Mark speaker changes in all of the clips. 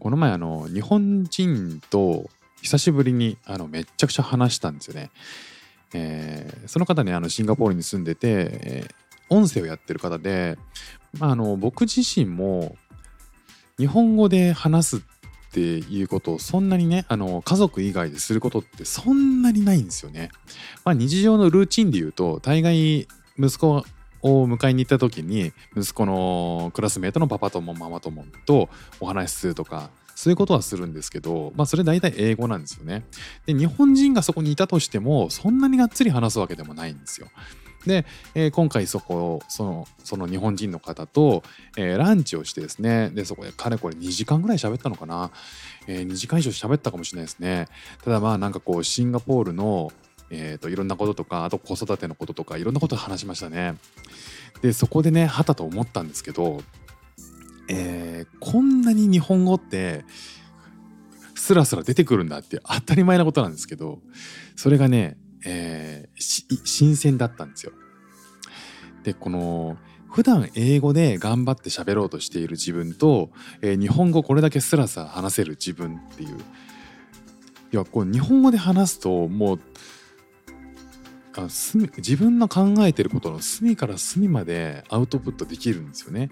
Speaker 1: この前あの日本人と久しぶりにあのめっちゃくちゃ話したんですよね、えーその方ねあのシンガポールに住んでて、えー音声をやってる方で、まあ、あの僕自身も日本語で話すっていうことをそんなにねあの家族以外ですることってそんなにないんですよね。まあ、日常のルーチンで言うと大概息子を迎えに行った時に息子のクラスメートのパパ友ママ友とお話しするとかそういうことはするんですけど、まあ、それ大体英語なんですよね。で日本人がそこにいたとしてもそんなにがっつり話すわけでもないんですよ。で、えー今回そこそのその日本人の方と、えーランチをしてですねでそこでかれこれ2時間ぐらい喋ったのかな、えー2時間以上喋ったかもしれないですねただまあなんかこうシンガポールの、えー、といろんなこととかあと子育てのこととかいろんなこと話しましたねでそこでねはたと思ったんですけど、えーこんなに日本語ってスラスラ出てくるんだって当たり前なことなんですけどそれがね、えーし新鮮だったんですよ。でこの普段英語で頑張って喋ろうとしている自分と、えー日本語これだけスラスラ話せる自分っていういやこう日本語で話すともうあ隅自分の考えてることの隅から隅までアウトプットできるんですよね。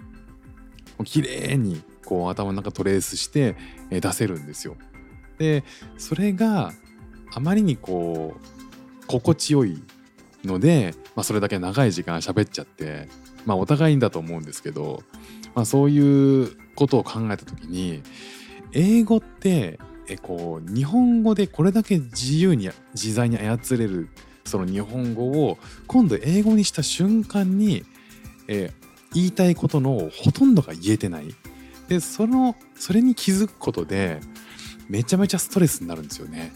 Speaker 1: 綺麗にこう頭の中トレースして、出せるんですよ。でそれがあまりにこう心地よいので、まあ、それだけ長い時間喋っちゃってまあお互いにだと思うんですけど、まあ、そういうことを考えた時に英語ってえこう日本語でこれだけ自由に自在に操れるその日本語を今度英語にした瞬間に、えー言いたいことのほとんどが言えてない。でそのそれに気づくことでめちゃめちゃストレスになるんですよね。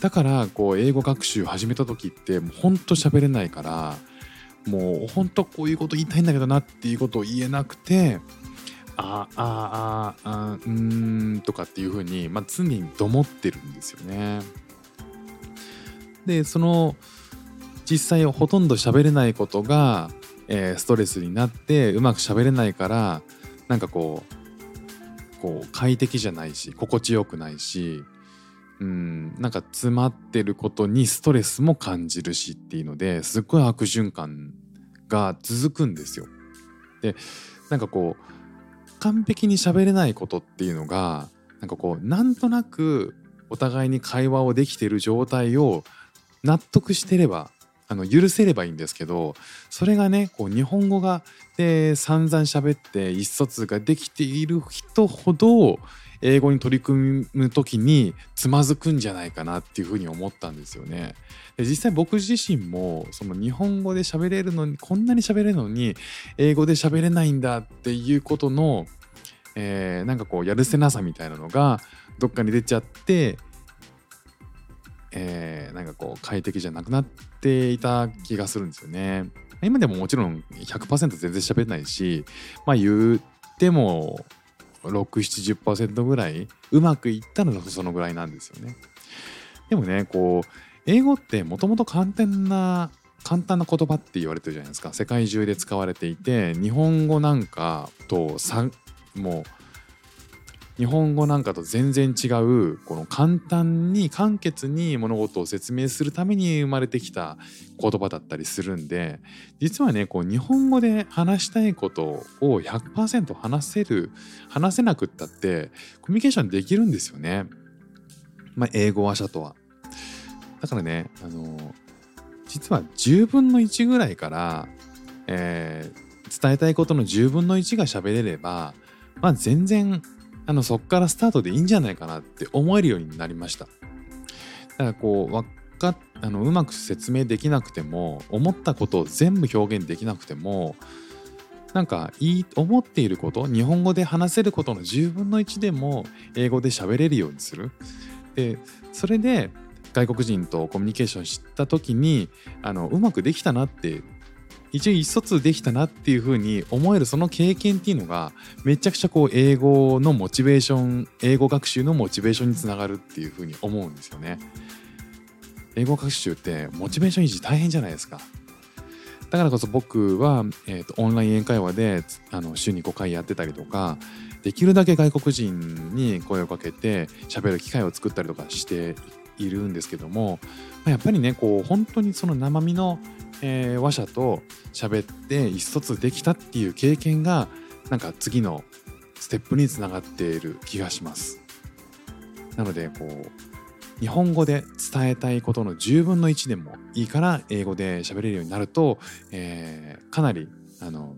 Speaker 1: だからこう英語学習始めた時ってもうほんと喋れないからもうほんとこういうこと言いたいんだけどなっていうことを言えなくてあああああうーんとかっていう風にまあ、常にどもってるんですよね。でその実際ほとんど喋れないことが、えーストレスになってうまく喋れないからなんかこうこう快適じゃないし心地よくないしうんなんか詰まってることにストレスも感じるしっていうのですっごい悪循環が続くんですよ。でなんかこう完璧に喋れないことっていうのがなんかこうなんとなくお互いに会話をできてる状態を納得してればあの許せればいいんですけどそれがねこう日本語がで散々喋って意思疎通ができている人ほど英語に取り組む時につまずくんじゃないかなっていうふうに思ったんですよね。で実際僕自身もその日本語で喋れるのにこんなに喋れるのに英語で喋れないんだっていうことの、えーなんかこうやるせなさみたいなのがどっかに出ちゃって、えーこう快適じゃなくなっていた気がするんですよね。今でももちろん100%全然喋れないしまあ言っても670%ぐらいうまくいったのがそのぐらいなんですよね。でもねこう英語ってもともと簡単な簡単な言葉って言われてるじゃないですか世界中で使われていて日本語なんかともう日本語なんかと全然違うこの簡単に簡潔に物事を説明するために生まれてきた言葉だったりするんで実はねこう日本語で話したいことを100%話せる話せなくったってコミュニケーションできるんですよね。まあ、英語話者とは。だからねあの実は10分の1ぐらいから、えー伝えたいことの10分の1が喋れればまあ全然あのそっからスタートでいいんじゃないかなって思えるようになりました。だからこうわかあのうまく説明できなくても思ったことを全部表現できなくてもなんかいい思っていること日本語で話せることの10分の1でも英語で喋れるようにする。でそれで外国人とコミュニケーションした時にあのうまくできたなって一応意思疎通できたなっていうふうに思えるその経験っていうのがめちゃくちゃこう英語のモチベーション英語学習のモチベーションにつながるっていうふうに思うんですよね。英語学習ってモチベーション維持大変じゃないですか。だからこそ僕は、えーと、オンライン英会話であの週に5回やってたりとかできるだけ外国人に声をかけて喋る機会を作ったりとかしているんですけども、ま、やっぱりねこう本当にその生身の、えー、話者と喋って意思疎通できたっていう経験がなんか次のステップにつながっている気がします。なのでこう日本語で伝えたいことの10分の1でもいいから英語で喋れるようになると、えー、かなりあの、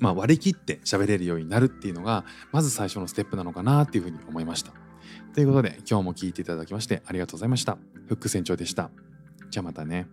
Speaker 1: まあ、割り切って喋れるようになるっていうのがまず最初のステップなのかなっていうふうに思いました。ということで今日も聞いていただきましてありがとうございました。フック船長でした。じゃあまたね。